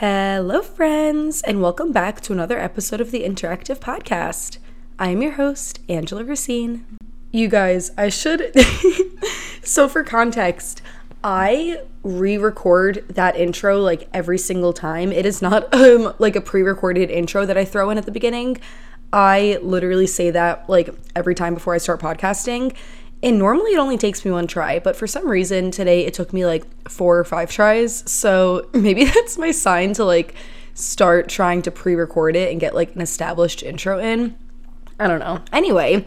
Hello, friends, and welcome back to another episode of the Interactive Podcast. I am your host, Angela Racine. You guys, I should. so, for context, I re-record that intro like every single time. It is not um like a pre-recorded intro that I throw in at the beginning. I literally say that like every time before I start podcasting. And normally it only takes me one try, but for some reason today it took me like four or five tries. So maybe that's my sign to like start trying to pre record it and get like an established intro in. I don't know. Anyway,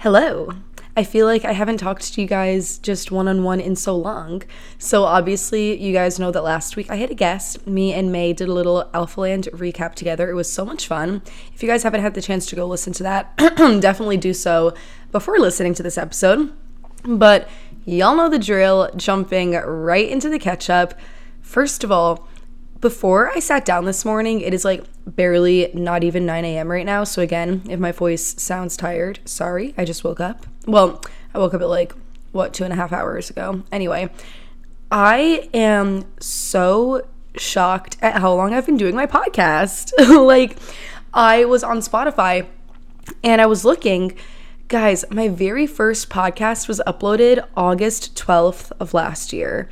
hello. I feel like I haven't talked to you guys just one on one in so long. So, obviously, you guys know that last week I had a guest. Me and May did a little Alphaland recap together. It was so much fun. If you guys haven't had the chance to go listen to that, definitely do so before listening to this episode. But y'all know the drill, jumping right into the catch up. First of all, before I sat down this morning, it is like barely not even 9 a.m. right now. So, again, if my voice sounds tired, sorry, I just woke up. Well, I woke up at like, what, two and a half hours ago. Anyway, I am so shocked at how long I've been doing my podcast. like, I was on Spotify and I was looking. Guys, my very first podcast was uploaded August 12th of last year.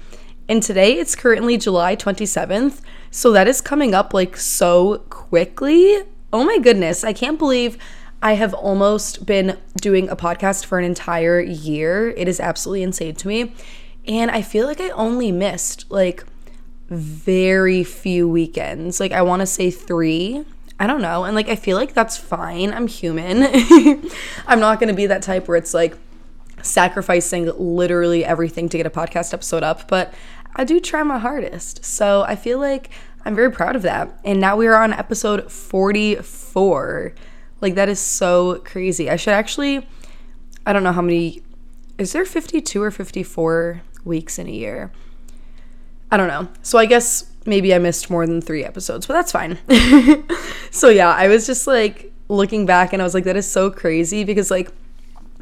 And today it's currently July 27th. So that is coming up like so quickly. Oh my goodness. I can't believe I have almost been doing a podcast for an entire year. It is absolutely insane to me. And I feel like I only missed like very few weekends. Like I want to say 3. I don't know. And like I feel like that's fine. I'm human. I'm not going to be that type where it's like sacrificing literally everything to get a podcast episode up, but I do try my hardest. So I feel like I'm very proud of that. And now we are on episode 44. Like, that is so crazy. I should actually, I don't know how many, is there 52 or 54 weeks in a year? I don't know. So I guess maybe I missed more than three episodes, but that's fine. so yeah, I was just like looking back and I was like, that is so crazy because, like,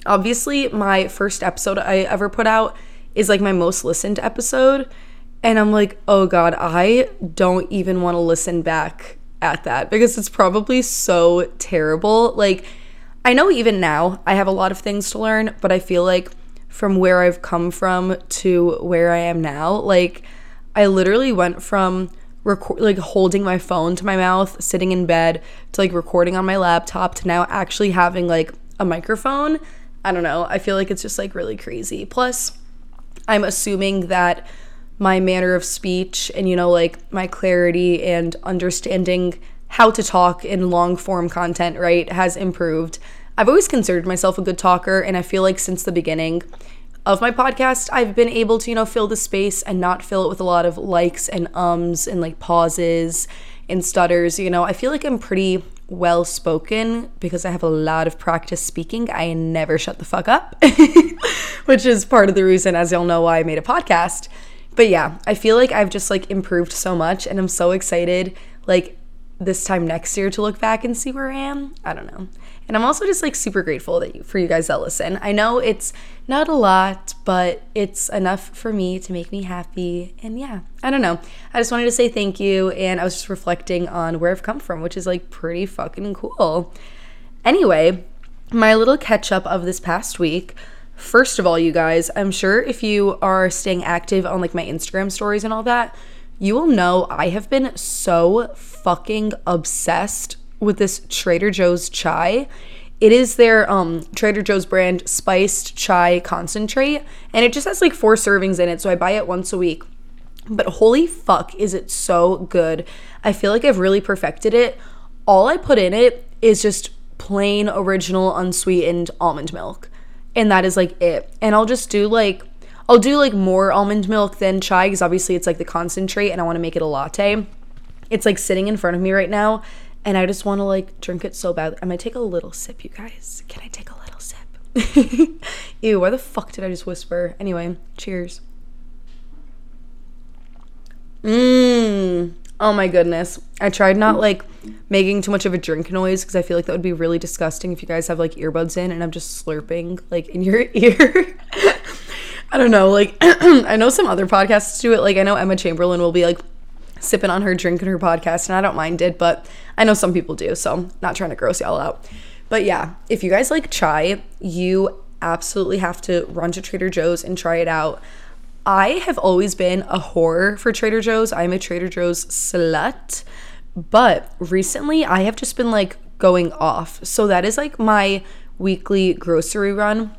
obviously, my first episode I ever put out is like my most listened episode. And I'm like, oh God, I don't even want to listen back at that because it's probably so terrible. Like, I know even now I have a lot of things to learn, but I feel like from where I've come from to where I am now, like, I literally went from record like holding my phone to my mouth, sitting in bed, to like recording on my laptop to now actually having like a microphone. I don't know. I feel like it's just like really crazy. Plus, I'm assuming that my manner of speech and, you know, like my clarity and understanding how to talk in long form content, right, has improved. I've always considered myself a good talker, and I feel like since the beginning of my podcast, I've been able to, you know, fill the space and not fill it with a lot of likes and ums and like pauses and stutters. You know, I feel like I'm pretty well spoken because I have a lot of practice speaking. I never shut the fuck up, which is part of the reason, as y'all know, why I made a podcast. But yeah, I feel like I've just like improved so much and I'm so excited like this time next year to look back and see where I am. I don't know. And I'm also just like super grateful that you, for you guys that listen. I know it's not a lot, but it's enough for me to make me happy. And yeah, I don't know. I just wanted to say thank you. And I was just reflecting on where I've come from, which is like pretty fucking cool. Anyway, my little catch up of this past week. First of all, you guys, I'm sure if you are staying active on like my Instagram stories and all that, you will know I have been so fucking obsessed with this Trader Joe's chai. It is their um, Trader Joe's brand spiced chai concentrate, and it just has like four servings in it, so I buy it once a week. But holy fuck, is it so good! I feel like I've really perfected it. All I put in it is just plain original unsweetened almond milk, and that is like it. And I'll just do like I'll do like more almond milk than chai because obviously it's like the concentrate, and I want to make it a latte. It's like sitting in front of me right now, and I just want to like drink it so badly. I'm gonna take a little sip, you guys. Can I take a little sip? Ew, why the fuck did I just whisper? Anyway, cheers. Mmm. Oh my goodness. I tried not like making too much of a drink noise because I feel like that would be really disgusting if you guys have like earbuds in and I'm just slurping like in your ear. I don't know. Like, I know some other podcasts do it. Like, I know Emma Chamberlain will be like sipping on her drink in her podcast, and I don't mind it, but I know some people do, so not trying to gross y'all out. But yeah, if you guys like chai, you absolutely have to run to Trader Joe's and try it out. I have always been a whore for Trader Joe's. I'm a Trader Joe's slut. But recently I have just been like going off. So that is like my weekly grocery run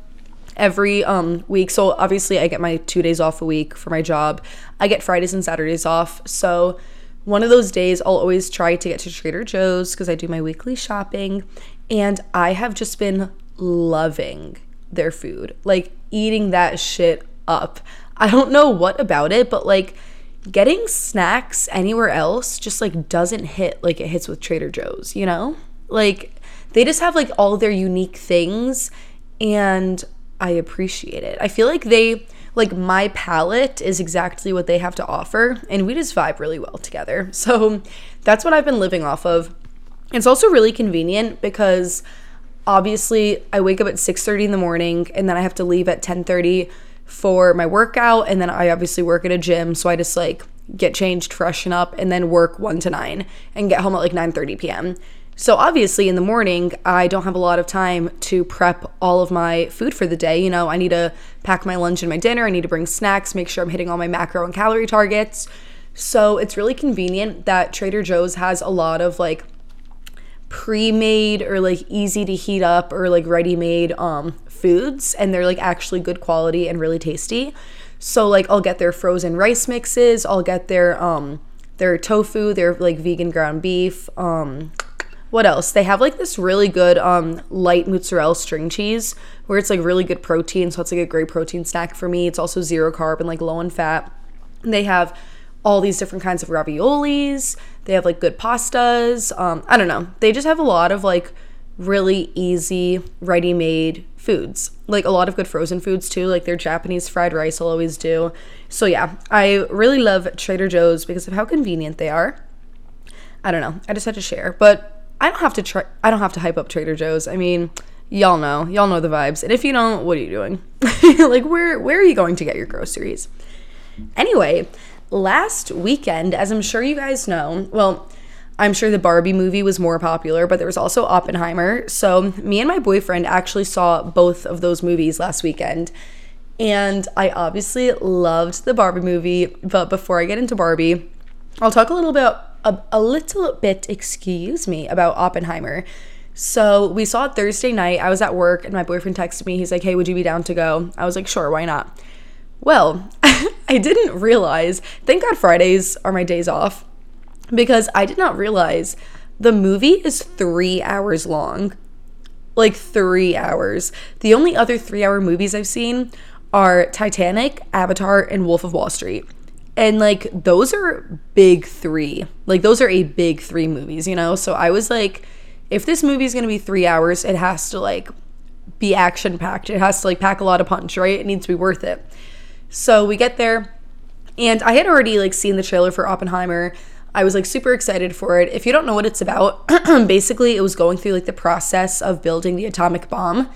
every um week. So obviously I get my 2 days off a week for my job. I get Fridays and Saturdays off. So one of those days I'll always try to get to Trader Joe's because I do my weekly shopping and I have just been loving their food. Like eating that shit up. I don't know what about it, but like getting snacks anywhere else just like doesn't hit like it hits with Trader Joe's, you know? Like they just have like all their unique things and I appreciate it. I feel like they like my palate is exactly what they have to offer and we just vibe really well together. So that's what I've been living off of. It's also really convenient because obviously I wake up at 6:30 in the morning and then I have to leave at 10:30 for my workout and then I obviously work at a gym so I just like get changed, freshen up and then work 1 to 9 and get home at like 9:30 p.m. So obviously in the morning I don't have a lot of time to prep all of my food for the day. You know, I need to pack my lunch and my dinner, I need to bring snacks, make sure I'm hitting all my macro and calorie targets. So it's really convenient that Trader Joe's has a lot of like pre-made or like easy to heat up or like ready-made um foods and they're like actually good quality and really tasty. So like I'll get their frozen rice mixes, I'll get their um their tofu, their like vegan ground beef, um what else? They have like this really good um light mozzarella string cheese where it's like really good protein, so it's like a great protein snack for me. It's also zero carb and like low in fat. They have all these different kinds of raviolis. They have like good pastas. Um, I don't know. They just have a lot of like really easy, ready made foods. Like a lot of good frozen foods too. Like their Japanese fried rice, I'll always do. So yeah, I really love Trader Joe's because of how convenient they are. I don't know. I just had to share. But I don't have to try I don't have to hype up Trader Joe's. I mean, y'all know. Y'all know the vibes. And if you don't, what are you doing? like where where are you going to get your groceries? Anyway, last weekend, as I'm sure you guys know, well, I'm sure the Barbie movie was more popular, but there was also Oppenheimer. So, me and my boyfriend actually saw both of those movies last weekend. And I obviously loved the Barbie movie, but before I get into Barbie, I'll talk a little bit a, a little bit, excuse me, about Oppenheimer. So, we saw it Thursday night. I was at work and my boyfriend texted me. He's like, "Hey, would you be down to go?" I was like, "Sure, why not?" Well, I didn't realize, thank God Fridays are my days off, because I did not realize the movie is three hours long. Like three hours. The only other three hour movies I've seen are Titanic, Avatar, and Wolf of Wall Street. And like those are big three. Like those are a big three movies, you know? So I was like, if this movie is gonna be three hours, it has to like be action packed. It has to like pack a lot of punch, right? It needs to be worth it. So we get there, and I had already like seen the trailer for Oppenheimer. I was like super excited for it. If you don't know what it's about, basically it was going through like the process of building the atomic bomb.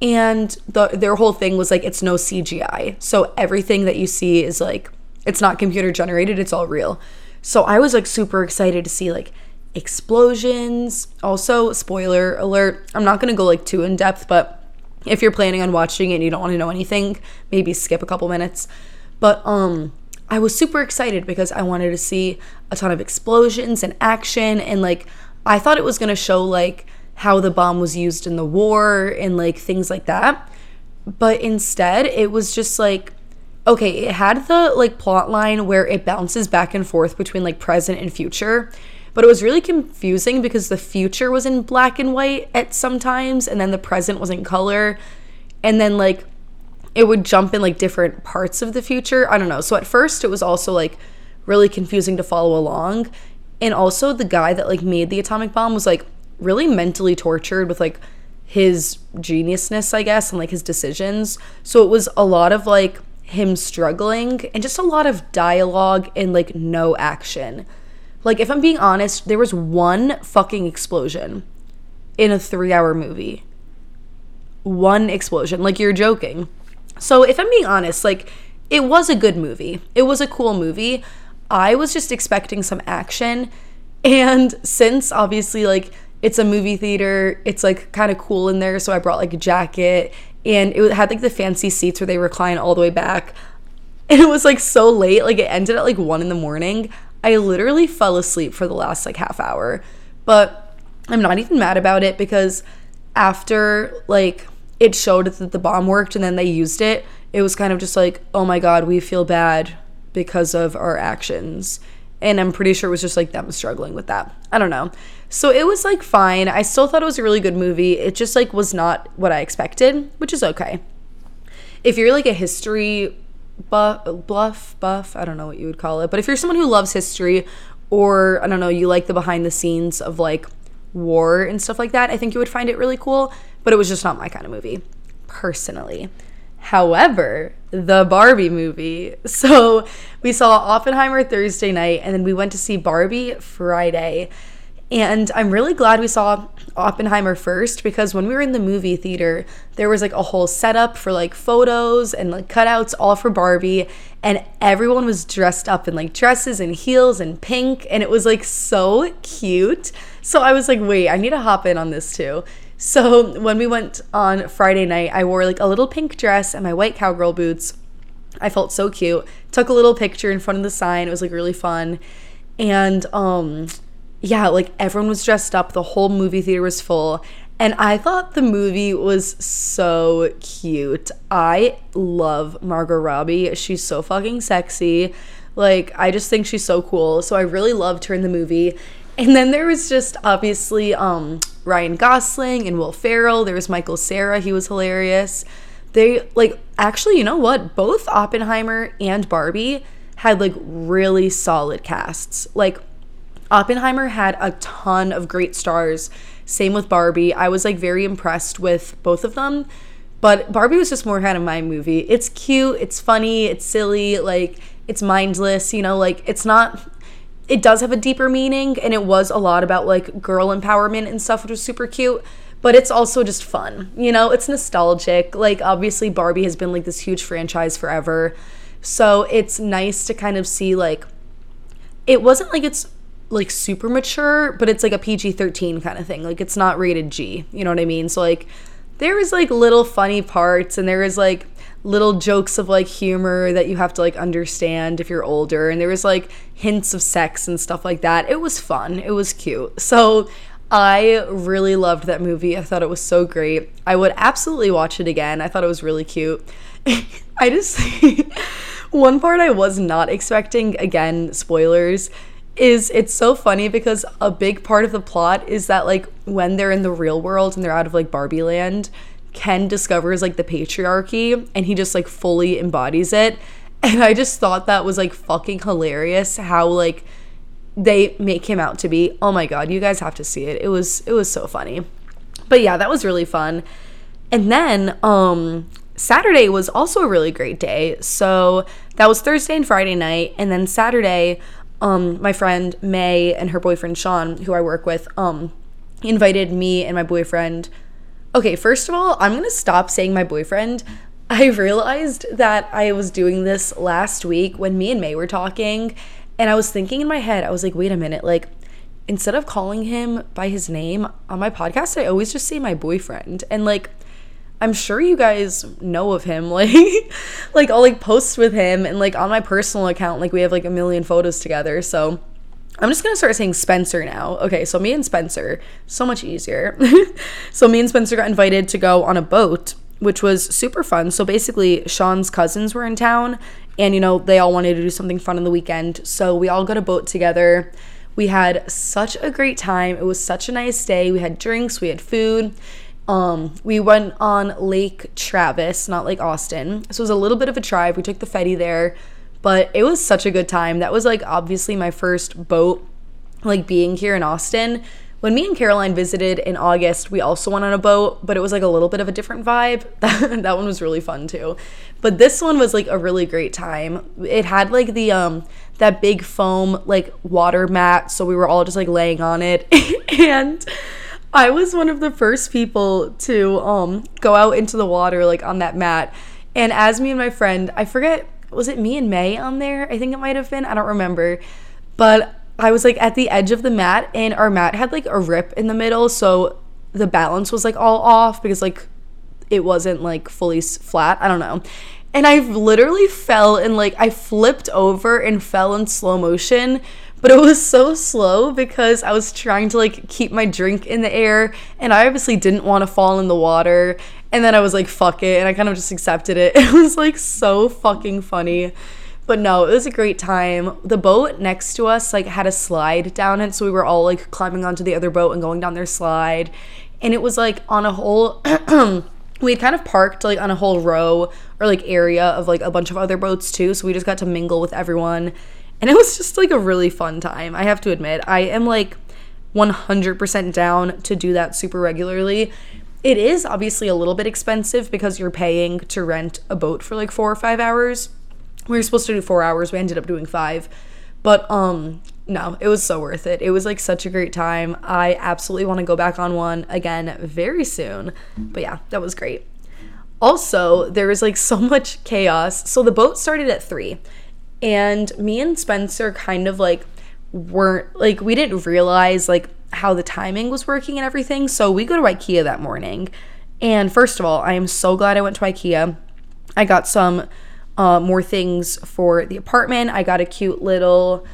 And the their whole thing was like it's no CGI. So everything that you see is like it's not computer generated, it's all real. So I was like super excited to see like explosions. Also, spoiler alert, I'm not going to go like too in depth, but if you're planning on watching it and you don't want to know anything, maybe skip a couple minutes. But um I was super excited because I wanted to see a ton of explosions and action and like I thought it was going to show like how the bomb was used in the war and like things like that. But instead, it was just like okay, it had the like plot line where it bounces back and forth between like present and future but it was really confusing because the future was in black and white at sometimes and then the present was in color and then like it would jump in like different parts of the future. I don't know. So at first it was also like really confusing to follow along and also the guy that like made the atomic bomb was like really mentally tortured with like his geniusness i guess and like his decisions. So it was a lot of like him struggling and just a lot of dialogue and like no action like, if I'm being honest, there was one fucking explosion in a three hour movie. One explosion. Like, you're joking. So, if I'm being honest, like, it was a good movie. It was a cool movie. I was just expecting some action. And since obviously, like, it's a movie theater, it's like kind of cool in there. So I brought like a jacket and it had like the fancy seats where they recline all the way back. And it was like so late, like it ended at like one in the morning. I literally fell asleep for the last like half hour. But I'm not even mad about it because after like it showed that the bomb worked and then they used it, it was kind of just like, oh my God, we feel bad because of our actions. And I'm pretty sure it was just like them struggling with that. I don't know. So it was like fine. I still thought it was a really good movie. It just like was not what I expected, which is okay. If you're like a history buff, bluff, buff, I don't know what you would call it, but if you're someone who loves history or I don't know, you like the behind the scenes of like war and stuff like that, I think you would find it really cool, but it was just not my kind of movie personally. However, the Barbie movie. So we saw Oppenheimer Thursday night and then we went to see Barbie Friday. And I'm really glad we saw Oppenheimer first because when we were in the movie theater, there was like a whole setup for like photos and like cutouts all for Barbie. And everyone was dressed up in like dresses and heels and pink. And it was like so cute. So I was like, wait, I need to hop in on this too. So when we went on Friday night, I wore like a little pink dress and my white cowgirl boots. I felt so cute. Took a little picture in front of the sign. It was like really fun. And um yeah, like everyone was dressed up. The whole movie theater was full. And I thought the movie was so cute. I love Margot Robbie. She's so fucking sexy. Like, I just think she's so cool. So I really loved her in the movie. And then there was just obviously um, Ryan Gosling and Will Ferrell. There was Michael Cera. He was hilarious. They, like, actually, you know what? Both Oppenheimer and Barbie had, like, really solid casts. Like, Oppenheimer had a ton of great stars. Same with Barbie. I was like very impressed with both of them. But Barbie was just more kind of my movie. It's cute, it's funny, it's silly, like it's mindless, you know, like it's not it does have a deeper meaning and it was a lot about like girl empowerment and stuff which was super cute but it's also just fun you know it's nostalgic like obviously barbie has been like this huge franchise forever so it's nice to kind of see like it wasn't like it's like super mature, but it's like a PG 13 kind of thing. Like it's not rated G. You know what I mean? So like there was like little funny parts and there was like little jokes of like humor that you have to like understand if you're older and there was like hints of sex and stuff like that. It was fun. It was cute. So I really loved that movie. I thought it was so great. I would absolutely watch it again. I thought it was really cute. I just one part I was not expecting again, spoilers is it's so funny because a big part of the plot is that like when they're in the real world and they're out of like Barbie land, Ken discovers like the patriarchy and he just like fully embodies it. And I just thought that was like fucking hilarious how like they make him out to be. Oh my god, you guys have to see it. It was it was so funny. But yeah, that was really fun. And then um Saturday was also a really great day. So that was Thursday and Friday night and then Saturday um, my friend May and her boyfriend Sean, who I work with, um, invited me and my boyfriend. Okay, first of all, I'm gonna stop saying my boyfriend. I realized that I was doing this last week when me and May were talking, and I was thinking in my head, I was like, wait a minute, like, instead of calling him by his name on my podcast, I always just say my boyfriend. And like, I'm sure you guys know of him. Like, like I'll like post with him and like on my personal account, like we have like a million photos together. So I'm just gonna start saying Spencer now. Okay, so me and Spencer, so much easier. so me and Spencer got invited to go on a boat, which was super fun. So basically, Sean's cousins were in town, and you know they all wanted to do something fun on the weekend. So we all got a boat together. We had such a great time. It was such a nice day. We had drinks, we had food um, we went on Lake Travis, not Lake Austin. So it was a little bit of a drive. We took the ferry there, but it was such a good time. That was like obviously my first boat, like being here in Austin. When me and Caroline visited in August, we also went on a boat, but it was like a little bit of a different vibe. That, that one was really fun too. But this one was like a really great time. It had like the um that big foam like water mat, so we were all just like laying on it and I was one of the first people to um go out into the water like on that mat. And as me and my friend, I forget was it me and May on there? I think it might have been. I don't remember. But I was like at the edge of the mat and our mat had like a rip in the middle, so the balance was like all off because like it wasn't like fully flat. I don't know. And I literally fell and like I flipped over and fell in slow motion, but it was so slow because I was trying to like keep my drink in the air and I obviously didn't want to fall in the water. And then I was like, fuck it. And I kind of just accepted it. It was like so fucking funny. But no, it was a great time. The boat next to us like had a slide down it, so we were all like climbing onto the other boat and going down their slide. And it was like on a whole we had kind of parked like on a whole row or like area of like a bunch of other boats too, so we just got to mingle with everyone. And it was just like a really fun time. I have to admit, I am like 100% down to do that super regularly. It is obviously a little bit expensive because you're paying to rent a boat for like 4 or 5 hours. We were supposed to do 4 hours, we ended up doing 5. But um no, it was so worth it. It was like such a great time. I absolutely want to go back on one again very soon. But yeah, that was great. Also, there was like so much chaos. So the boat started at 3 and me and Spencer kind of like weren't like we didn't realize like how the timing was working and everything. So we go to IKEA that morning. And first of all, I am so glad I went to IKEA. I got some uh, more things for the apartment. I got a cute little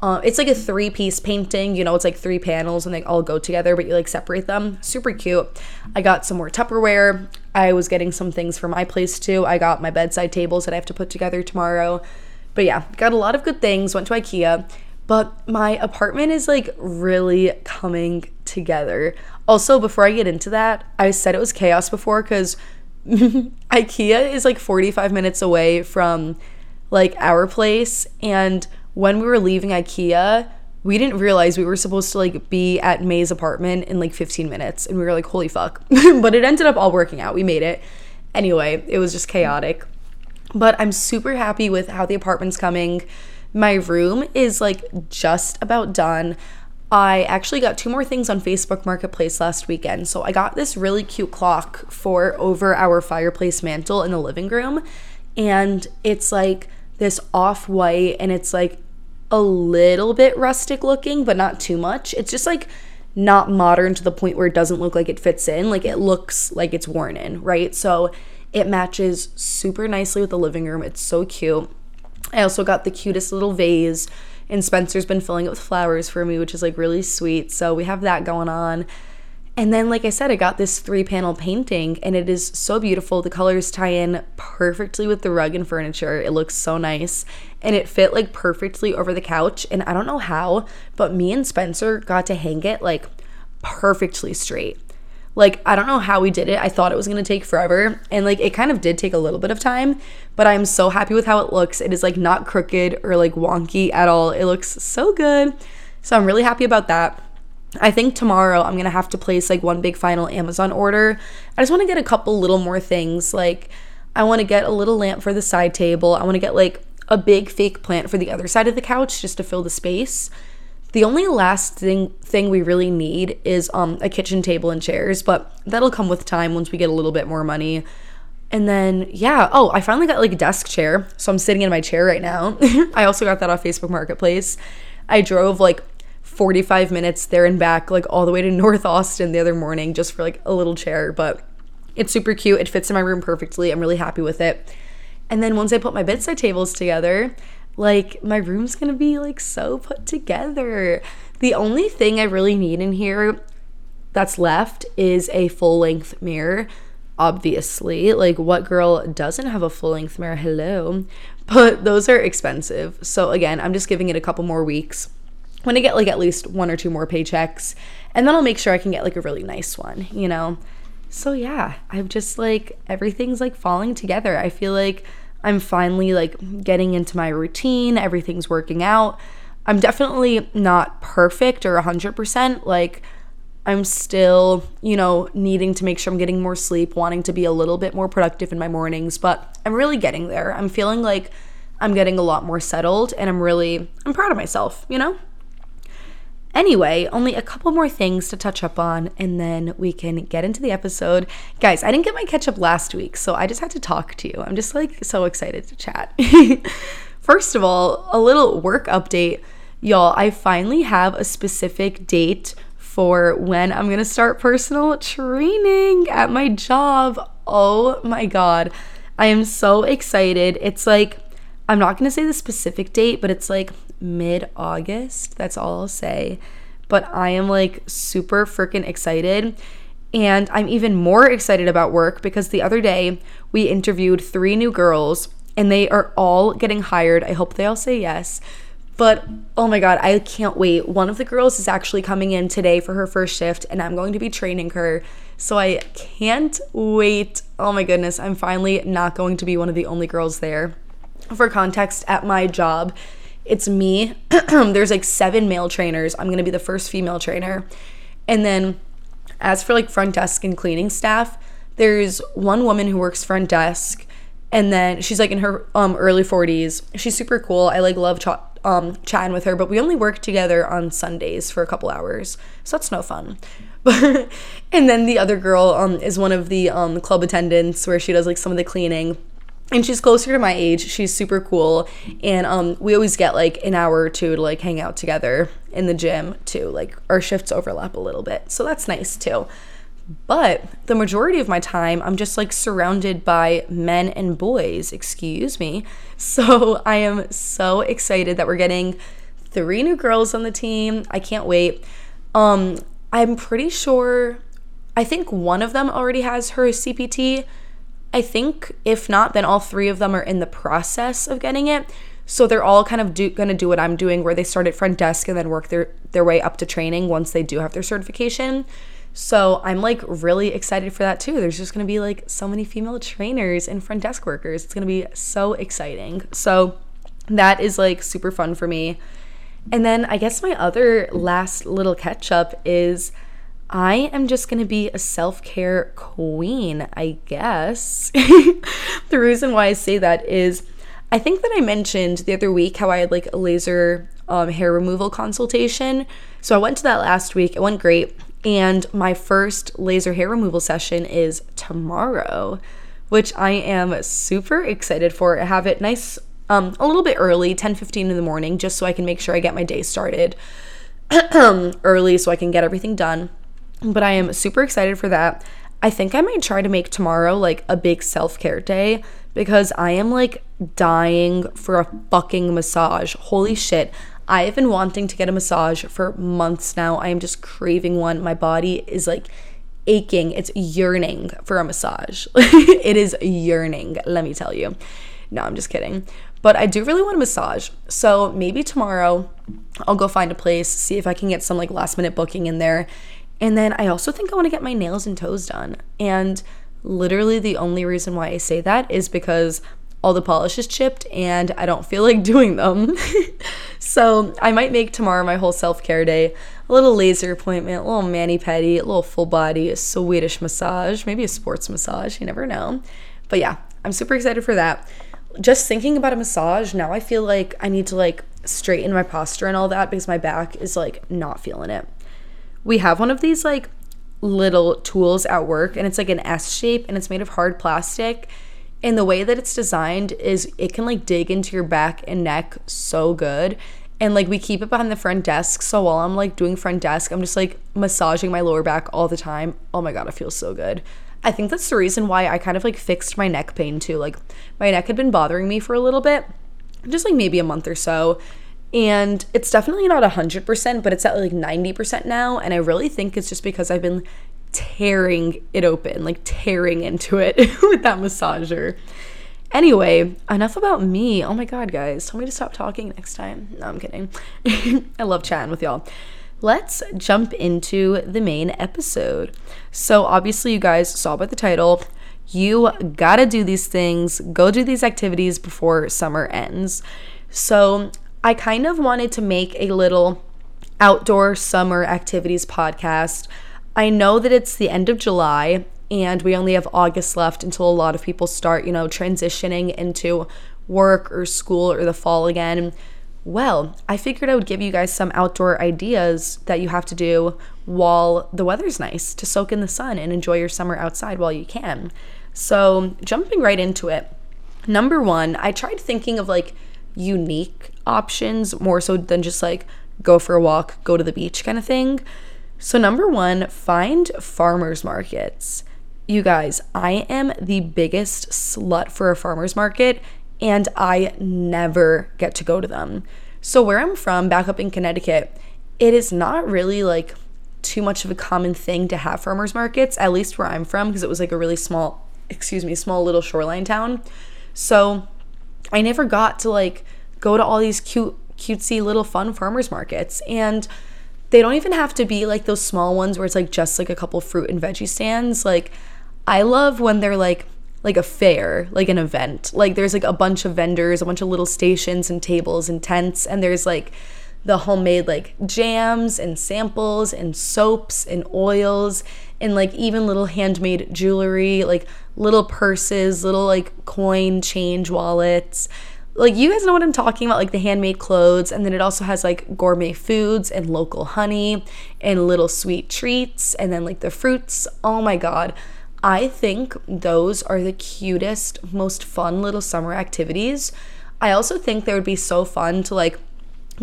uh, it's like a three piece painting, you know, it's like three panels and they all go together, but you like separate them. Super cute. I got some more Tupperware. I was getting some things for my place too. I got my bedside tables that I have to put together tomorrow. But yeah, got a lot of good things. Went to IKEA. But my apartment is like really coming together. Also, before I get into that, I said it was chaos before because IKEA is like 45 minutes away from like our place. And when we were leaving IKEA, we didn't realize we were supposed to like be at May's apartment in like 15 minutes. And we were like, holy fuck. but it ended up all working out. We made it. Anyway, it was just chaotic. But I'm super happy with how the apartment's coming. My room is like just about done. I actually got two more things on Facebook Marketplace last weekend. So I got this really cute clock for over our fireplace mantel in the living room. And it's like this off white and it's like a little bit rustic looking, but not too much. It's just like not modern to the point where it doesn't look like it fits in. Like it looks like it's worn in, right? So it matches super nicely with the living room. It's so cute. I also got the cutest little vase, and Spencer's been filling it with flowers for me, which is like really sweet. So we have that going on. And then, like I said, I got this three panel painting and it is so beautiful. The colors tie in perfectly with the rug and furniture. It looks so nice and it fit like perfectly over the couch. And I don't know how, but me and Spencer got to hang it like perfectly straight. Like, I don't know how we did it. I thought it was gonna take forever. And like, it kind of did take a little bit of time, but I'm so happy with how it looks. It is like not crooked or like wonky at all. It looks so good. So I'm really happy about that. I think tomorrow I'm gonna have to place like one big final Amazon order. I just wanna get a couple little more things. Like, I wanna get a little lamp for the side table. I wanna get like a big fake plant for the other side of the couch just to fill the space. The only last thing thing we really need is um a kitchen table and chairs, but that'll come with time once we get a little bit more money. And then yeah, oh, I finally got like a desk chair. So I'm sitting in my chair right now. I also got that off Facebook Marketplace. I drove like 45 minutes there and back like all the way to North Austin the other morning just for like a little chair, but it's super cute. It fits in my room perfectly. I'm really happy with it. And then once I put my bedside tables together, like my room's gonna be like so put together. The only thing I really need in here that's left is a full length mirror. Obviously, like what girl doesn't have a full length mirror? Hello. But those are expensive. So again, I'm just giving it a couple more weeks. When I get like at least one or two more paychecks, and then I'll make sure I can get like a really nice one, you know? So yeah, I'm just like everything's like falling together. I feel like I'm finally like getting into my routine, everything's working out. I'm definitely not perfect or 100%. Like, I'm still, you know, needing to make sure I'm getting more sleep, wanting to be a little bit more productive in my mornings, but I'm really getting there. I'm feeling like I'm getting a lot more settled and I'm really I'm proud of myself, you know? Anyway, only a couple more things to touch up on, and then we can get into the episode. Guys, I didn't get my catch up last week, so I just had to talk to you. I'm just like so excited to chat. First of all, a little work update. Y'all, I finally have a specific date for when I'm gonna start personal training at my job. Oh my god, I am so excited. It's like, I'm not gonna say the specific date, but it's like mid August. That's all I'll say. But I am like super freaking excited. And I'm even more excited about work because the other day we interviewed three new girls and they are all getting hired. I hope they all say yes. But oh my God, I can't wait. One of the girls is actually coming in today for her first shift and I'm going to be training her. So I can't wait. Oh my goodness, I'm finally not going to be one of the only girls there. For context, at my job, it's me. There's like seven male trainers. I'm going to be the first female trainer. And then as for like front desk and cleaning staff, there's one woman who works front desk and then she's like in her um early 40s. She's super cool. I like love ch- um chatting with her, but we only work together on Sundays for a couple hours. So that's no fun. And then the other girl um is one of the um club attendants where she does like some of the cleaning and she's closer to my age. She's super cool. And um we always get like an hour or two to like hang out together in the gym too. Like our shifts overlap a little bit. So that's nice too. But the majority of my time i'm just like surrounded by men and boys. Excuse me. So i am so excited that we're getting three new girls on the team. I can't wait. Um i'm pretty sure i think one of them already has her cpt I think if not, then all three of them are in the process of getting it. So they're all kind of do, gonna do what I'm doing, where they start at front desk and then work their their way up to training once they do have their certification. So I'm like really excited for that too. There's just gonna be like so many female trainers and front desk workers. It's gonna be so exciting. So that is like super fun for me. And then I guess my other last little catch up is I am just going to be a self care queen, I guess. the reason why I say that is I think that I mentioned the other week how I had like a laser um, hair removal consultation. So I went to that last week, it went great. And my first laser hair removal session is tomorrow, which I am super excited for. I have it nice, um, a little bit early, 10 15 in the morning, just so I can make sure I get my day started early so I can get everything done. But I am super excited for that. I think I might try to make tomorrow like a big self care day because I am like dying for a fucking massage. Holy shit. I have been wanting to get a massage for months now. I am just craving one. My body is like aching, it's yearning for a massage. it is yearning, let me tell you. No, I'm just kidding. But I do really want a massage. So maybe tomorrow I'll go find a place, see if I can get some like last minute booking in there and then I also think I want to get my nails and toes done. And literally the only reason why I say that is because all the polish is chipped and I don't feel like doing them. so I might make tomorrow my whole self care day. A little laser appointment, a little mani pedi, a little full body, a Swedish massage, maybe a sports massage, you never know. But yeah, I'm super excited for that. Just thinking about a massage, now I feel like I need to like straighten my posture and all that because my back is like not feeling it we have one of these like little tools at work and it's like an S shape and it's made of hard plastic. And the way that it's designed is it can like dig into your back and neck so good. And like we keep it behind the front desk. So while I'm like doing front desk, I'm just like massaging my lower back all the time. Oh my God, it feels so good. I think that's the reason why I kind of like fixed my neck pain too. Like my neck had been bothering me for a little bit, just like maybe a month or so and it's definitely not 100% but it's at like 90% now and i really think it's just because i've been tearing it open like tearing into it with that massager. Anyway enough about me. Oh my god guys. Tell me to stop talking next time. No i'm kidding. I love chatting with y'all. Let's jump into the main episode. So obviously you guys saw by the title you gotta do these things. Go do these activities before summer ends. So I kind of wanted to make a little outdoor summer activities podcast. I know that it's the end of July and we only have August left until a lot of people start, you know, transitioning into work or school or the fall again. well, I figured I would give you guys some outdoor ideas that you have to do while the weather's nice to soak in the sun and enjoy your summer outside while you can. So, jumping right into it. Number one, I tried thinking of like unique options more so than just like go for a walk, go to the beach kind of thing. So, number one, find farmers markets. You guys, I am the biggest slut for a farmer's market and I never get to go to them. So, where I'm from, back up in Connecticut, it is not really like too much of a common thing to have farmers markets, at least where I'm from, because it was like a really small, excuse me, small little shoreline town. So, I never got to like go to all these cute, cutesy little fun farmers markets. And they don't even have to be like those small ones where it's like just like a couple fruit and veggie stands. Like, I love when they're like like a fair, like an event. Like there's like a bunch of vendors, a bunch of little stations and tables and tents and there's like the homemade like jams and samples and soaps and oils and like even little handmade jewelry, like little purses, little like coin change wallets. Like you guys know what I'm talking about, like the handmade clothes, and then it also has like gourmet foods and local honey and little sweet treats and then like the fruits. Oh my god. I think those are the cutest, most fun little summer activities. I also think they would be so fun to like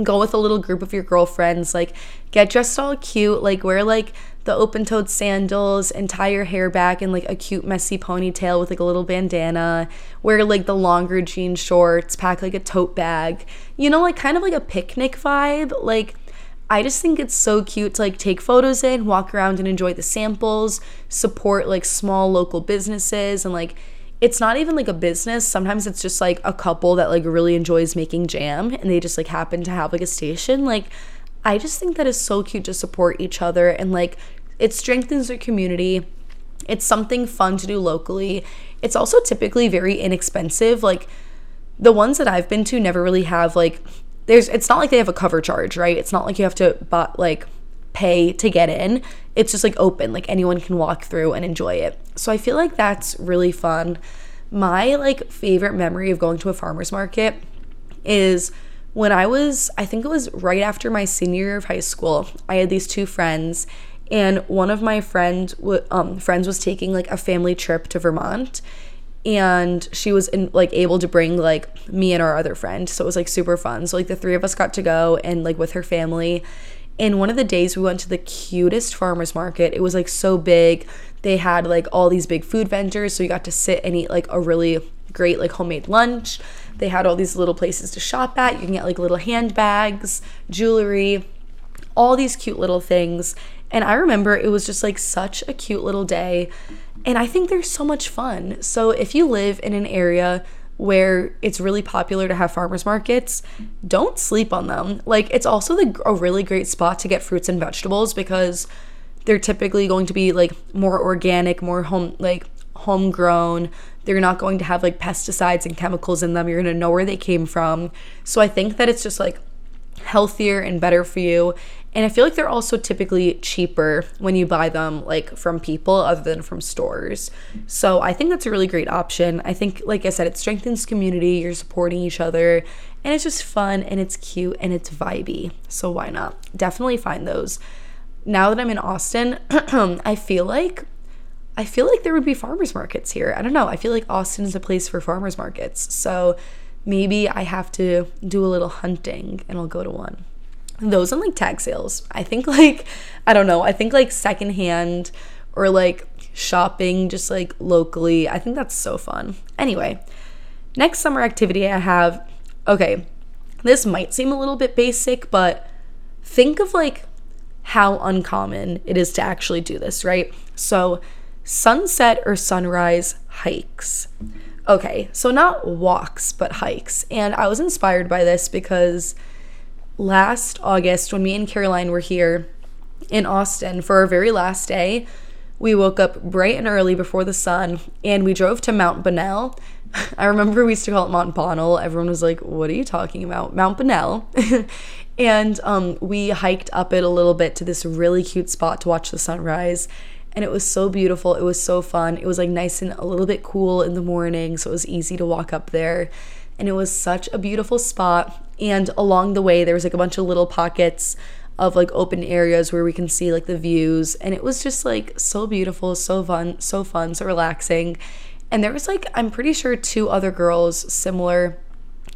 go with a little group of your girlfriends, like get dressed all cute, like wear like the open toed sandals and tie your hair back in like a cute messy ponytail with like a little bandana, wear like the longer jean shorts, pack like a tote bag, you know, like kind of like a picnic vibe. Like I just think it's so cute to like take photos in, walk around and enjoy the samples, support like small local businesses and like it's not even like a business. Sometimes it's just like a couple that like really enjoys making jam and they just like happen to have like a station. Like I just think that is so cute to support each other and like it strengthens the community. It's something fun to do locally. It's also typically very inexpensive. Like the ones that I've been to never really have like there's it's not like they have a cover charge, right? It's not like you have to but like pay to get in. It's just like open, like anyone can walk through and enjoy it. So I feel like that's really fun. My like favorite memory of going to a farmers market is when I was I think it was right after my senior year of high school. I had these two friends and one of my friend um friends was taking like a family trip to Vermont and she was in, like able to bring like me and our other friend so it was like super fun. So like the three of us got to go and like with her family. And one of the days we went to the cutest farmers market. It was like so big. They had like all these big food vendors so you got to sit and eat like a really great like homemade lunch. They had all these little places to shop at. You can get like little handbags jewelry all these cute little things and i remember it was just like such a cute little day and I think they're so much fun. So if you live in an area where it's really popular to have farmers markets, don't sleep on them. Like it's also the, a really great spot to get fruits and vegetables because they're typically going to be like more organic, more home like homegrown. They're not going to have like pesticides and chemicals in them. You're going to know where they came from. So I think that it's just like healthier and better for you and I feel like they're also typically cheaper when you buy them like from people other than from stores. So I think that's a really great option. I think like I said it strengthens community, you're supporting each other, and it's just fun and it's cute and it's vibey. So why not? Definitely find those. Now that I'm in Austin, I feel like I feel like there would be farmers markets here. I don't know. I feel like Austin is a place for farmers markets. So maybe I have to do a little hunting and I'll go to one those and like tag sales. I think like I don't know. I think like secondhand or like shopping just like locally. I think that's so fun. Anyway, next summer activity I have. Okay, this might seem a little bit basic, but think of like how uncommon it is to actually do this, right? So, sunset or sunrise hikes. Okay, so not walks, but hikes. And I was inspired by this because last August, when me and Caroline were here in Austin for our very last day, we woke up bright and early before the sun and we drove to Mount Bonnell. I remember we used to call it Mount Bonnell. Everyone was like, What are you talking about? Mount Bonnell. and um, we hiked up it a little bit to this really cute spot to watch the sunrise. And it was so beautiful. It was so fun. It was like nice and a little bit cool in the morning. So it was easy to walk up there and it was such a beautiful spot. And along the way, there was like a bunch of little pockets of like open areas where we can see like the views. And it was just like so beautiful, so fun, so fun, so relaxing. And there was like, I'm pretty sure two other girls similar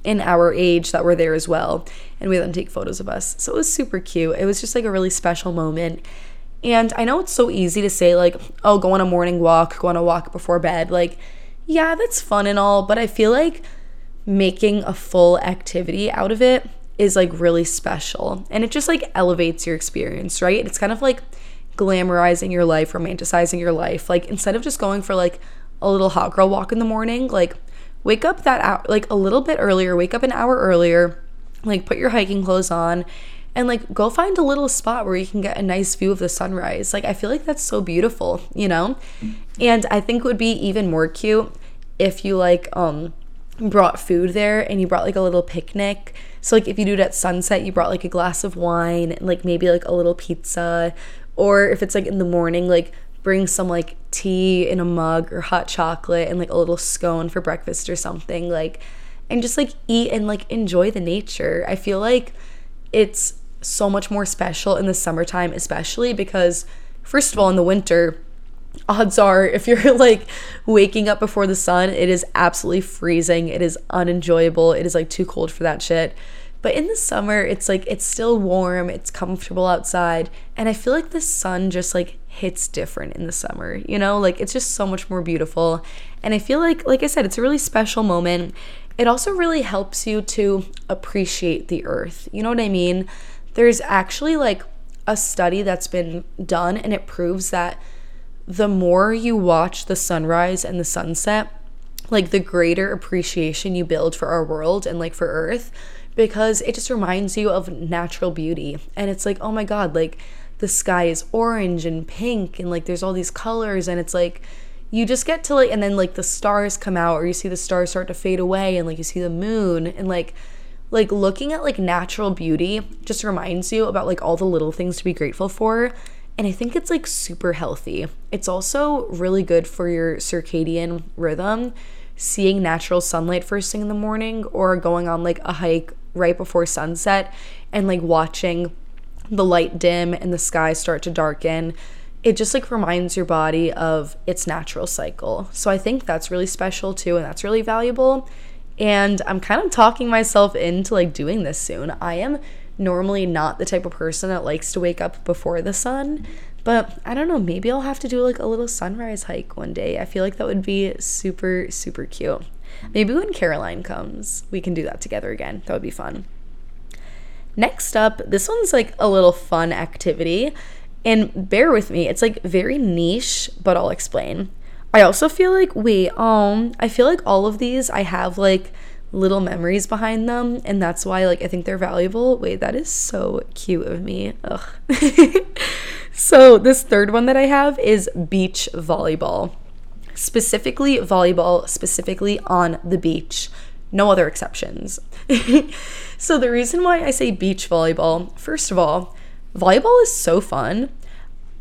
in our age that were there as well. And we let them take photos of us. So it was super cute. It was just like a really special moment. And I know it's so easy to say, like, oh, go on a morning walk, go on a walk before bed. Like, yeah, that's fun and all, but I feel like making a full activity out of it is like really special. And it just like elevates your experience, right? It's kind of like glamorizing your life, romanticizing your life. Like, instead of just going for like a little hot girl walk in the morning, like, wake up that hour, like a little bit earlier, wake up an hour earlier, like, put your hiking clothes on and like go find a little spot where you can get a nice view of the sunrise. Like I feel like that's so beautiful, you know? And I think it would be even more cute if you like um brought food there and you brought like a little picnic. So like if you do it at sunset, you brought like a glass of wine and like maybe like a little pizza or if it's like in the morning like bring some like tea in a mug or hot chocolate and like a little scone for breakfast or something like and just like eat and like enjoy the nature. I feel like it's so much more special in the summertime, especially because, first of all, in the winter, odds are if you're like waking up before the sun, it is absolutely freezing. It is unenjoyable. It is like too cold for that shit. But in the summer, it's like it's still warm, it's comfortable outside, and I feel like the sun just like hits different in the summer. You know, like it's just so much more beautiful. And I feel like like I said, it's a really special moment. It also really helps you to appreciate the earth. You know what I mean? There's actually like a study that's been done and it proves that the more you watch the sunrise and the sunset, like the greater appreciation you build for our world and like for earth because it just reminds you of natural beauty. And it's like, oh my God, like the sky is orange and pink and like there's all these colors and it's like you just get to like and then like the stars come out or you see the stars start to fade away and like you see the moon and like like looking at like natural beauty just reminds you about like all the little things to be grateful for and i think it's like super healthy. It's also really good for your circadian rhythm seeing natural sunlight first thing in the morning or going on like a hike right before sunset and like watching the light dim and the sky start to darken. It just like reminds your body of its natural cycle. So i think that's really special too and that's really valuable. And I'm kind of talking myself into like doing this soon. I am normally not the type of person that likes to wake up before the sun, but I don't know, maybe I'll have to do like a little sunrise hike one day. I feel like that would be super, super cute. Maybe when Caroline comes, we can do that together again. That would be fun. Next up, this one's like a little fun activity. And bear with me, it's like very niche, but I'll explain. I also feel like wait, um, I feel like all of these I have like little memories behind them and that's why like I think they're valuable. Wait, that is so cute of me. Ugh. so, this third one that I have is beach volleyball. Specifically volleyball specifically on the beach. No other exceptions. so the reason why I say beach volleyball, first of all, volleyball is so fun.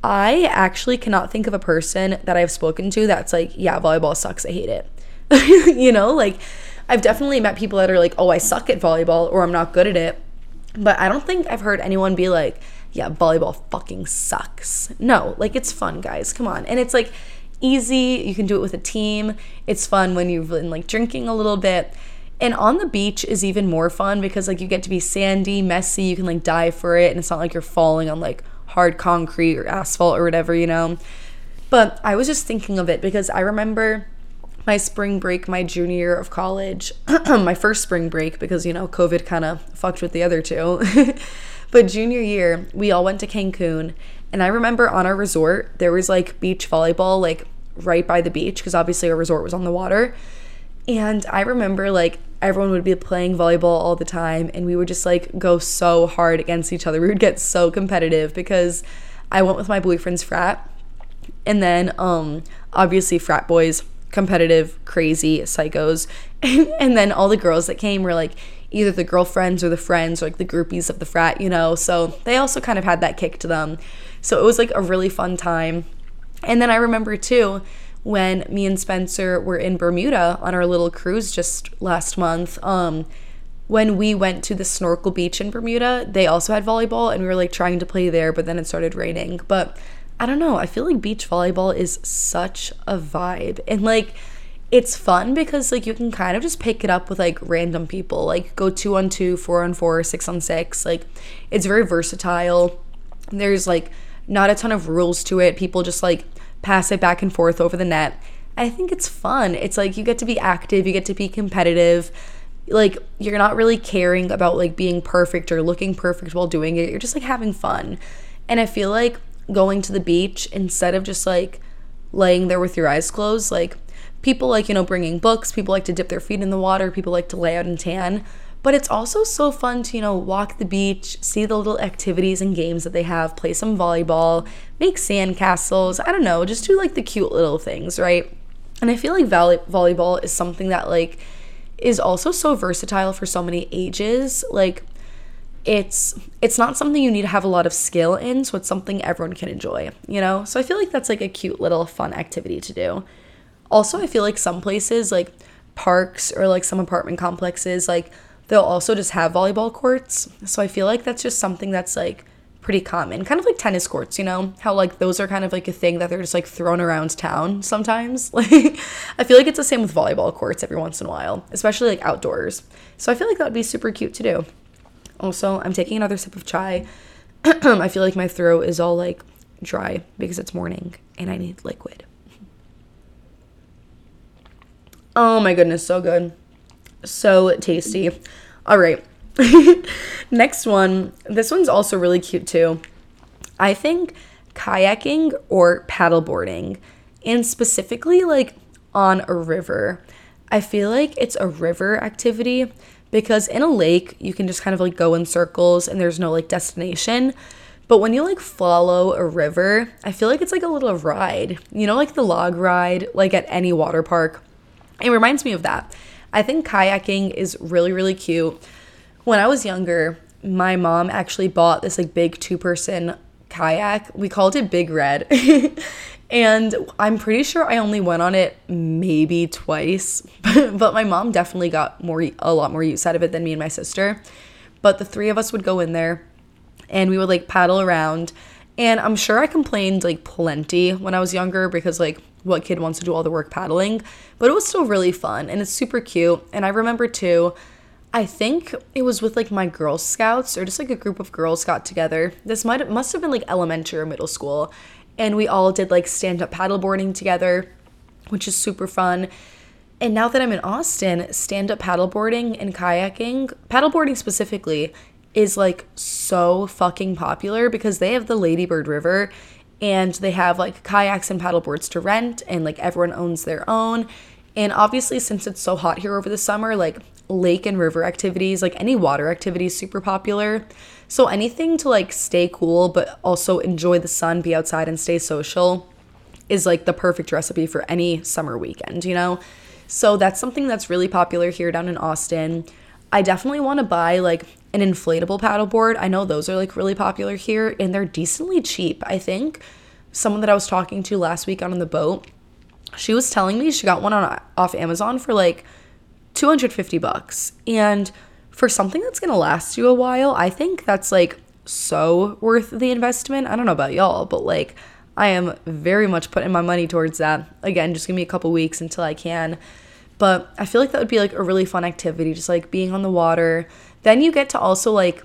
I actually cannot think of a person that I've spoken to that's like, yeah, volleyball sucks. I hate it. you know, like I've definitely met people that are like, oh, I suck at volleyball or I'm not good at it. But I don't think I've heard anyone be like, yeah, volleyball fucking sucks. No, like it's fun, guys. Come on. And it's like easy. You can do it with a team. It's fun when you've been like drinking a little bit. And on the beach is even more fun because like you get to be sandy, messy, you can like dive for it and it's not like you're falling on like hard concrete or asphalt or whatever, you know. But I was just thinking of it because I remember my spring break, my junior year of college, my first spring break, because, you know, COVID kind of fucked with the other two. but junior year, we all went to Cancun. And I remember on our resort, there was like beach volleyball, like right by the beach, because obviously our resort was on the water. And I remember like everyone would be playing volleyball all the time and we would just like go so hard against each other. We would get so competitive because I went with my boyfriend's frat. And then um obviously frat boys, competitive, crazy psychos. and then all the girls that came were like either the girlfriends or the friends or like the groupies of the frat, you know. So they also kind of had that kick to them. So it was like a really fun time. And then I remember too when me and Spencer were in Bermuda on our little cruise just last month. Um, when we went to the snorkel beach in Bermuda, they also had volleyball and we were like trying to play there, but then it started raining. But I don't know, I feel like beach volleyball is such a vibe. And like it's fun because like you can kind of just pick it up with like random people, like go two on two, four on four, six on six. Like it's very versatile. There's like not a ton of rules to it. People just like pass it back and forth over the net. I think it's fun. It's like you get to be active, you get to be competitive. Like you're not really caring about like being perfect or looking perfect while doing it. You're just like having fun. And I feel like going to the beach instead of just like laying there with your eyes closed, like people like, you know, bringing books, people like to dip their feet in the water, people like to lay out and tan. But it's also so fun to, you know, walk the beach, see the little activities and games that they have, play some volleyball, make sand castles. I don't know, just do like the cute little things, right? And I feel like volley- volleyball is something that like is also so versatile for so many ages. Like it's it's not something you need to have a lot of skill in, so it's something everyone can enjoy, you know? So I feel like that's like a cute little fun activity to do. Also, I feel like some places like parks or like some apartment complexes like they'll also just have volleyball courts. So I feel like that's just something that's like pretty common. Kind of like tennis courts, you know? How like those are kind of like a thing that they're just like thrown around town sometimes. Like I feel like it's the same with volleyball courts every once in a while, especially like outdoors. So I feel like that would be super cute to do. Also, I'm taking another sip of chai. I feel like my throat is all like dry because it's morning and I need liquid. Oh my goodness, so good. So tasty. All right. Next one. This one's also really cute too. I think kayaking or paddleboarding, and specifically like on a river. I feel like it's a river activity because in a lake, you can just kind of like go in circles and there's no like destination. But when you like follow a river, I feel like it's like a little ride. You know, like the log ride, like at any water park it reminds me of that. I think kayaking is really, really cute. When I was younger, my mom actually bought this like big two person kayak. We called it Big Red. and I'm pretty sure I only went on it maybe twice, but my mom definitely got more a lot more use out of it than me and my sister. But the three of us would go in there and we would like paddle around. And I'm sure I complained like plenty when I was younger because like what kid wants to do all the work paddling, but it was still really fun and it's super cute. And I remember too, I think it was with like my Girl Scouts or just like a group of girls got together. This might must have been like elementary or middle school, and we all did like stand up paddleboarding together, which is super fun. And now that I'm in Austin, stand up paddleboarding and kayaking, paddleboarding specifically, is like so fucking popular because they have the Lady Bird River and they have like kayaks and paddleboards to rent and like everyone owns their own and obviously since it's so hot here over the summer like lake and river activities like any water activities super popular so anything to like stay cool but also enjoy the sun be outside and stay social is like the perfect recipe for any summer weekend you know so that's something that's really popular here down in austin i definitely want to buy like an inflatable paddleboard. I know those are like really popular here and they're decently cheap. I think someone that I was talking to last week on the boat, she was telling me she got one on off Amazon for like 250 bucks. And for something that's going to last you a while, I think that's like so worth the investment. I don't know about y'all, but like I am very much putting my money towards that. Again, just give me a couple weeks until I can. But I feel like that would be like a really fun activity, just like being on the water, then you get to also like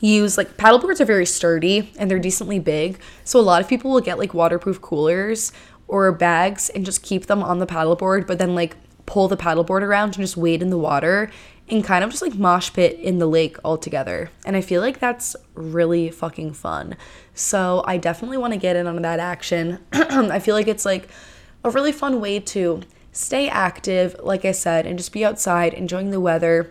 use like paddleboards are very sturdy and they're decently big. So a lot of people will get like waterproof coolers or bags and just keep them on the paddleboard, but then like pull the paddleboard around and just wade in the water and kind of just like mosh pit in the lake altogether. And I feel like that's really fucking fun. So I definitely want to get in on that action. I feel like it's like a really fun way to stay active, like I said, and just be outside enjoying the weather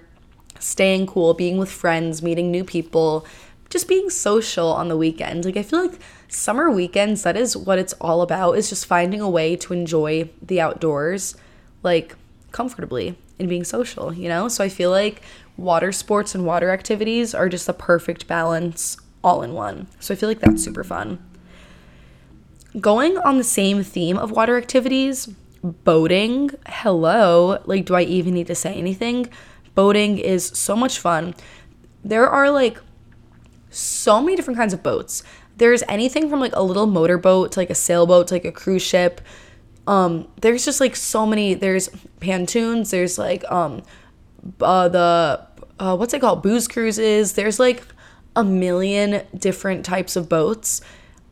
staying cool, being with friends, meeting new people, just being social on the weekend. Like I feel like summer weekends, that is what it's all about, is just finding a way to enjoy the outdoors like comfortably and being social, you know? So I feel like water sports and water activities are just the perfect balance all in one. So I feel like that's super fun. Going on the same theme of water activities, boating, hello, like do I even need to say anything? boating is so much fun. There are like so many different kinds of boats. There's anything from like a little motorboat to like a sailboat to like a cruise ship. Um, there's just like so many. There's pontoons. There's like um, uh, the uh, what's it called? Booze cruises. There's like a million different types of boats.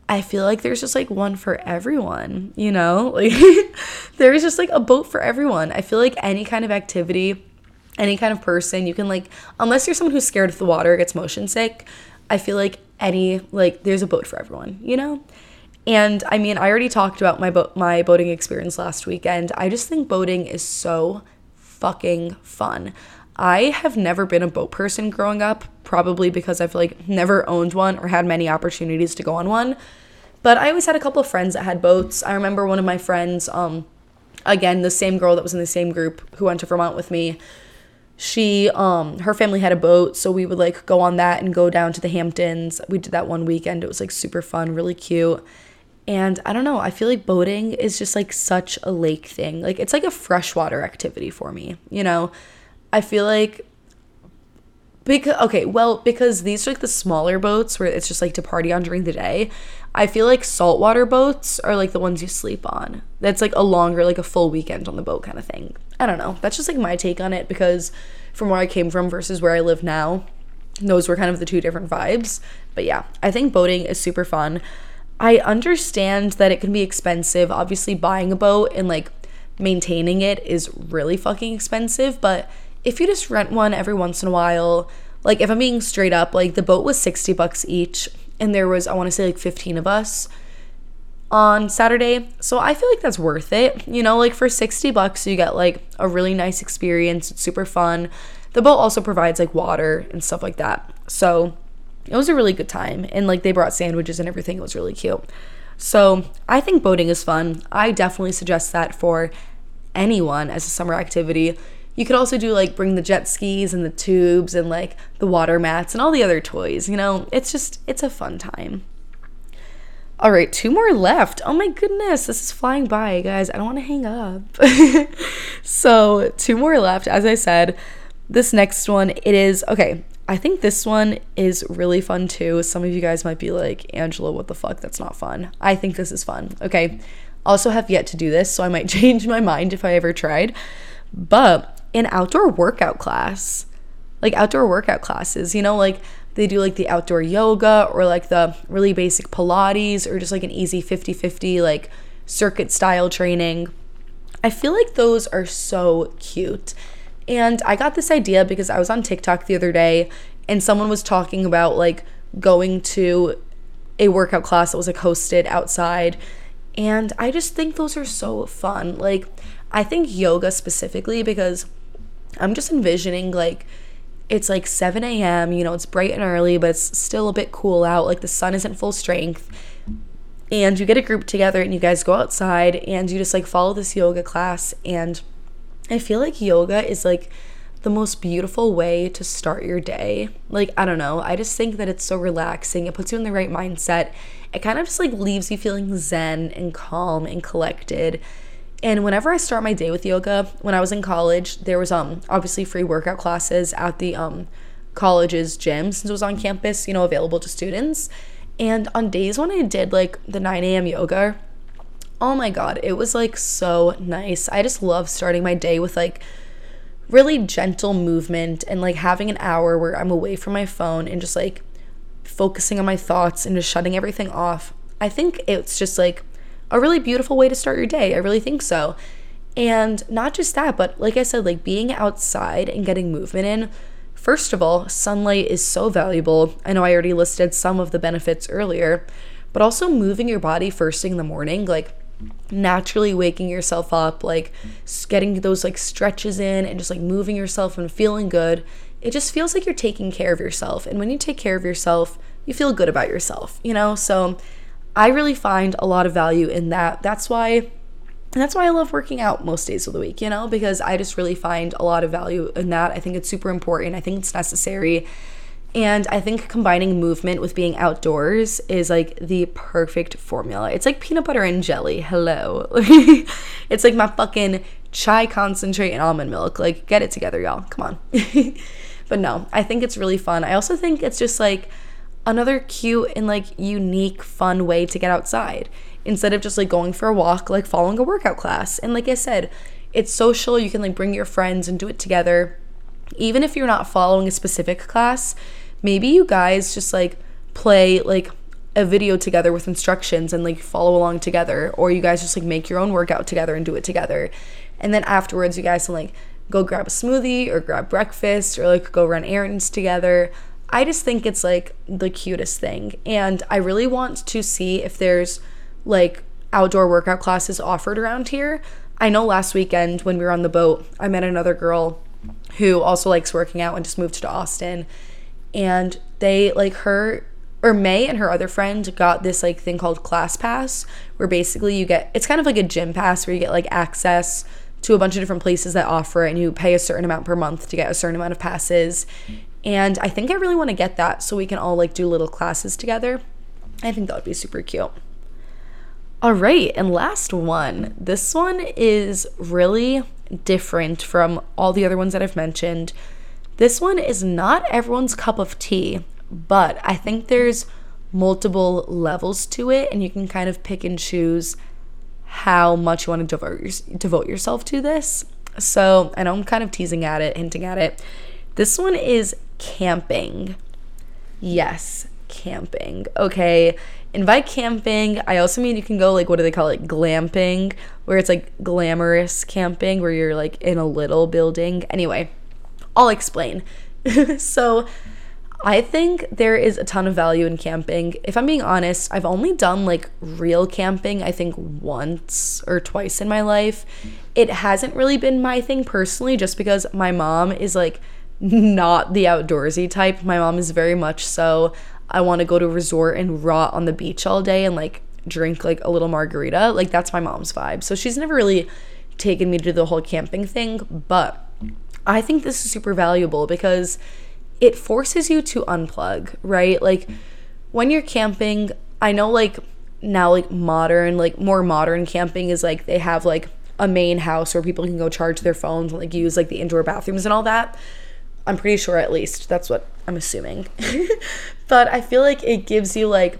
I feel like there's just like one for everyone, you know? Like there's just like a boat for everyone. I feel like any kind of activity, any kind of person, you can like unless you're someone who's scared of the water, gets motion sick, I feel like any like there's a boat for everyone, you know? And I mean, I already talked about my boat my boating experience last weekend. I just think boating is so fucking fun. I have never been a boat person growing up, probably because I've like never owned one or had many opportunities to go on one. But I always had a couple of friends that had boats. I remember one of my friends, um, again, the same girl that was in the same group who went to Vermont with me. She, um, her family had a boat, so we would like go on that and go down to the Hamptons. We did that one weekend. It was like super fun, really cute. And I don't know, I feel like boating is just like such a lake thing. Like it's like a freshwater activity for me, you know? I feel like because okay, well, because these are like the smaller boats where it's just like to party on during the day. I feel like saltwater boats are like the ones you sleep on. That's like a longer, like a full weekend on the boat kind of thing. I don't know. That's just like my take on it because from where I came from versus where I live now, those were kind of the two different vibes. But yeah, I think boating is super fun. I understand that it can be expensive. Obviously, buying a boat and like maintaining it is really fucking expensive, but if you just rent one every once in a while, like if I'm being straight up, like the boat was 60 bucks each and there was I want to say like 15 of us on Saturday. So I feel like that's worth it. You know, like for 60 bucks you get like a really nice experience. It's super fun. The boat also provides like water and stuff like that. So it was a really good time and like they brought sandwiches and everything. It was really cute. So, I think boating is fun. I definitely suggest that for anyone as a summer activity. You could also do like bring the jet skis and the tubes and like the water mats and all the other toys. You know, it's just, it's a fun time. All right, two more left. Oh my goodness, this is flying by, guys. I don't want to hang up. so, two more left. As I said, this next one, it is okay. I think this one is really fun too. Some of you guys might be like, Angela, what the fuck? That's not fun. I think this is fun. Okay. Also, have yet to do this, so I might change my mind if I ever tried. But an outdoor workout class. Like outdoor workout classes, you know, like they do like the outdoor yoga or like the really basic Pilates or just like an easy 50 50 like circuit style training. I feel like those are so cute. And I got this idea because I was on TikTok the other day and someone was talking about like going to a workout class that was like hosted outside. And I just think those are so fun. Like, I think yoga specifically because I'm just envisioning like it's like 7 a.m., you know, it's bright and early, but it's still a bit cool out. Like the sun isn't full strength. And you get a group together and you guys go outside and you just like follow this yoga class. And I feel like yoga is like the most beautiful way to start your day. Like, I don't know. I just think that it's so relaxing. It puts you in the right mindset. It kind of just like leaves you feeling zen and calm and collected. And whenever I start my day with yoga, when I was in college, there was um obviously free workout classes at the um college's gym since it was on campus, you know, available to students. And on days when I did like the 9 a.m. yoga, oh my god, it was like so nice. I just love starting my day with like really gentle movement and like having an hour where I'm away from my phone and just like focusing on my thoughts and just shutting everything off. I think it's just like a really beautiful way to start your day. I really think so. And not just that, but like I said, like being outside and getting movement in. First of all, sunlight is so valuable. I know I already listed some of the benefits earlier, but also moving your body first thing in the morning, like naturally waking yourself up, like getting those like stretches in and just like moving yourself and feeling good. It just feels like you're taking care of yourself. And when you take care of yourself, you feel good about yourself, you know? So I really find a lot of value in that. That's why that's why I love working out most days of the week, you know, because I just really find a lot of value in that. I think it's super important. I think it's necessary. And I think combining movement with being outdoors is like the perfect formula. It's like peanut butter and jelly. Hello. it's like my fucking chai concentrate and almond milk. Like, get it together, y'all. Come on. but no, I think it's really fun. I also think it's just like another cute and like unique, fun way to get outside instead of just like going for a walk, like following a workout class. And like I said, it's social. You can like bring your friends and do it together. Even if you're not following a specific class, maybe you guys just like play like a video together with instructions and like follow along together or you guys just like make your own workout together and do it together. And then afterwards you guys can like go grab a smoothie or grab breakfast or like go run errands together. I just think it's like the cutest thing. And i really want to see if there's like outdoor workout classes offered around here. I know last weekend when we were on the boat i met another girl who also likes working out and just moved to austin and they like her or May and her other friend got this like thing called ClassPass, where basically you get it's kind of like a gym pass where you get like access to a bunch of different places that offer it and you pay a certain amount per month to get a certain amount of passes. And I think I really want to get that so we can all like do little classes together. I think that would be super cute. All right, and last one. This one is really different from all the other ones that I've mentioned. This one is not everyone's cup of tea, but I think there's multiple levels to it, and you can kind of pick and choose how much you want to devote, devote yourself to this. So I know I'm kind of teasing at it, hinting at it. This one is camping. Yes, camping. Okay. And by camping, I also mean you can go like what do they call it? Glamping, where it's like glamorous camping where you're like in a little building. Anyway, I'll explain. so I think there is a ton of value in camping. If I'm being honest, I've only done like real camping, I think once or twice in my life. It hasn't really been my thing personally, just because my mom is like not the outdoorsy type. My mom is very much so, I want to go to a resort and rot on the beach all day and like drink like a little margarita. Like that's my mom's vibe. So she's never really taken me to the whole camping thing, but I think this is super valuable because it forces you to unplug, right? Like when you're camping, I know like now like modern, like more modern camping is like they have like a main house where people can go charge their phones and like use like the indoor bathrooms and all that. I'm pretty sure at least that's what I'm assuming. but I feel like it gives you like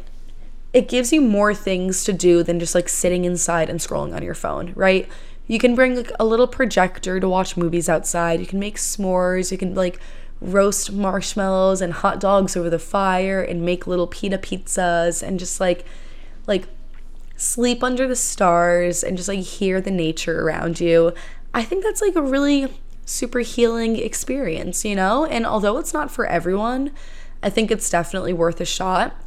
it gives you more things to do than just like sitting inside and scrolling on your phone, right? You can bring like a little projector to watch movies outside. You can make s'mores. You can like roast marshmallows and hot dogs over the fire and make little pita pizzas and just like like sleep under the stars and just like hear the nature around you. I think that's like a really super healing experience, you know? And although it's not for everyone, I think it's definitely worth a shot.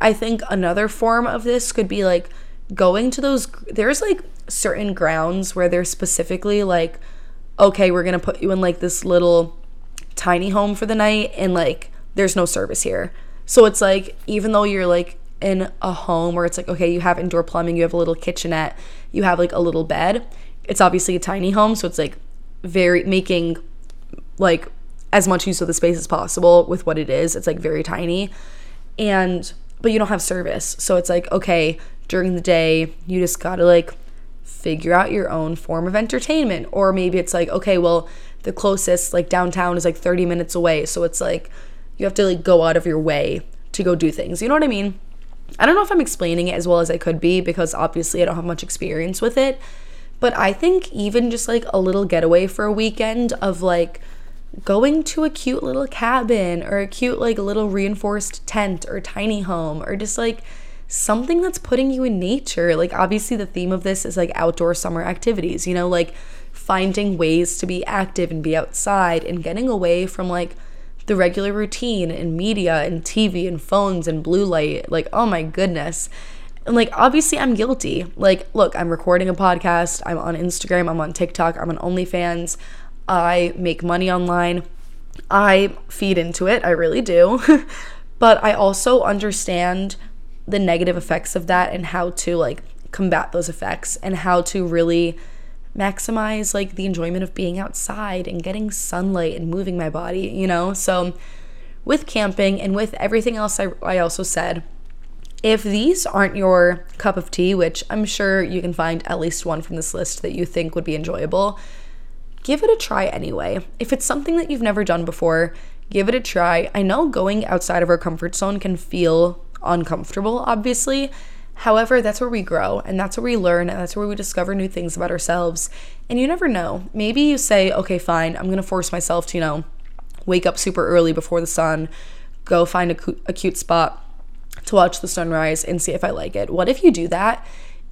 I think another form of this could be like going to those there's like certain grounds where they're specifically like okay, we're to put you in like this little tiny home for the night and like there's no service here. So it's like even though you're like in a home where it's like okay, you have indoor plumbing, you have a little kitchenette, you have like a little bed. It's obviously a tiny home, so it's like very making like as much use of the space as possible with what it is. It's like very tiny. And but you don't have service. So it's like okay, during the day, you just got to like figure out your own form of entertainment. Or maybe it's like okay, well, the closest like downtown is like 30 minutes away so it's like you have to like go out of your way to go do things. You know what i mean? I don't know if i'm explaining it as well as i could be because obviously i don't have much experience with it. But i think even just like a little getaway for a weekend of like going to a cute little cabin or a cute like little reinforced tent or tiny home or just like something that's putting you in nature like obviously the theme of this is like outdoor summer activities you know like finding ways to be active and be outside and getting away from like the regular routine and media and TV and phones and blue light. Like, oh my goodness. And like, obviously, I'm guilty. Like, look, I'm recording a podcast, I'm on Instagram, I'm on TikTok, I'm on OnlyFans, I make money online. I feed into it, I really do. but I also understand the negative effects of that and how to like combat those effects and how to really maximize like the enjoyment of being outside and getting sunlight and moving my body, you know? So with camping and with everything else I, I also said, If these aren't your cup of tea, which I'm sure you can find at least one from this list that you think would be enjoyable, give it a try anyway. If it's something that you've never done before, give it a try. I know going outside of our comfort zone can feel uncomfortable, obviously. However, that's where we grow and that's where we learn and that's where we discover new things about ourselves. And you never know. Maybe you say, okay, fine, I'm gonna force myself to, you know, wake up super early before the sun, go find a, a cute spot to watch the sunrise and see if I like it. What if you do that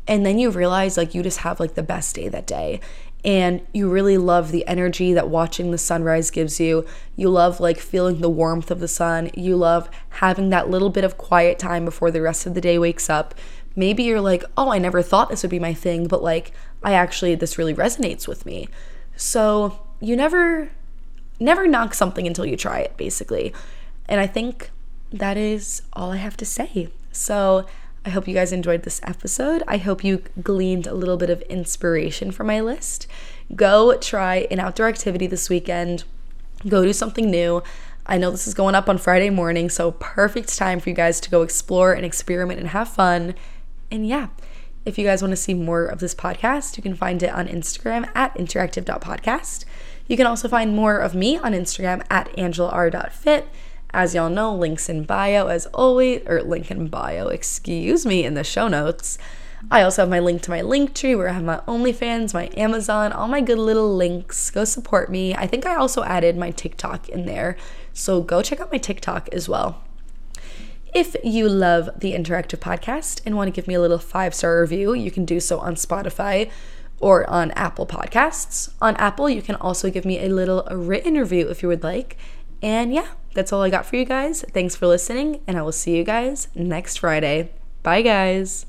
and then you realize like you just have like the best day that day and you really love the energy that watching the sunrise gives you. You love like feeling the warmth of the sun. You love having that little bit of quiet time before the rest of the day wakes up. Maybe you're like, "Oh, I never thought this would be my thing, but like I actually this really resonates with me." So, you never never knock something until you try it, basically. And I think that is all I have to say. So I hope you guys enjoyed this episode. I hope you gleaned a little bit of inspiration from my list. Go try an outdoor activity this weekend, go do something new. I know this is going up on Friday morning, so perfect time for you guys to go explore and experiment and have fun. And yeah, if you guys want to see more of this podcast, you can find it on Instagram at interactive.podcast. You can also find more of me on Instagram at angelar.fit. As y'all know, links in bio as always, or link in bio, excuse me, in the show notes. I also have my link to my Linktree where I have my OnlyFans, my Amazon, all my good little links. Go support me. I think I also added my TikTok in there. So go check out my TikTok as well. If you love the interactive podcast and want to give me a little five star review, you can do so on Spotify or on Apple Podcasts. On Apple, you can also give me a little written review if you would like. And yeah, that's all I got for you guys. Thanks for listening, and I will see you guys next Friday. Bye, guys.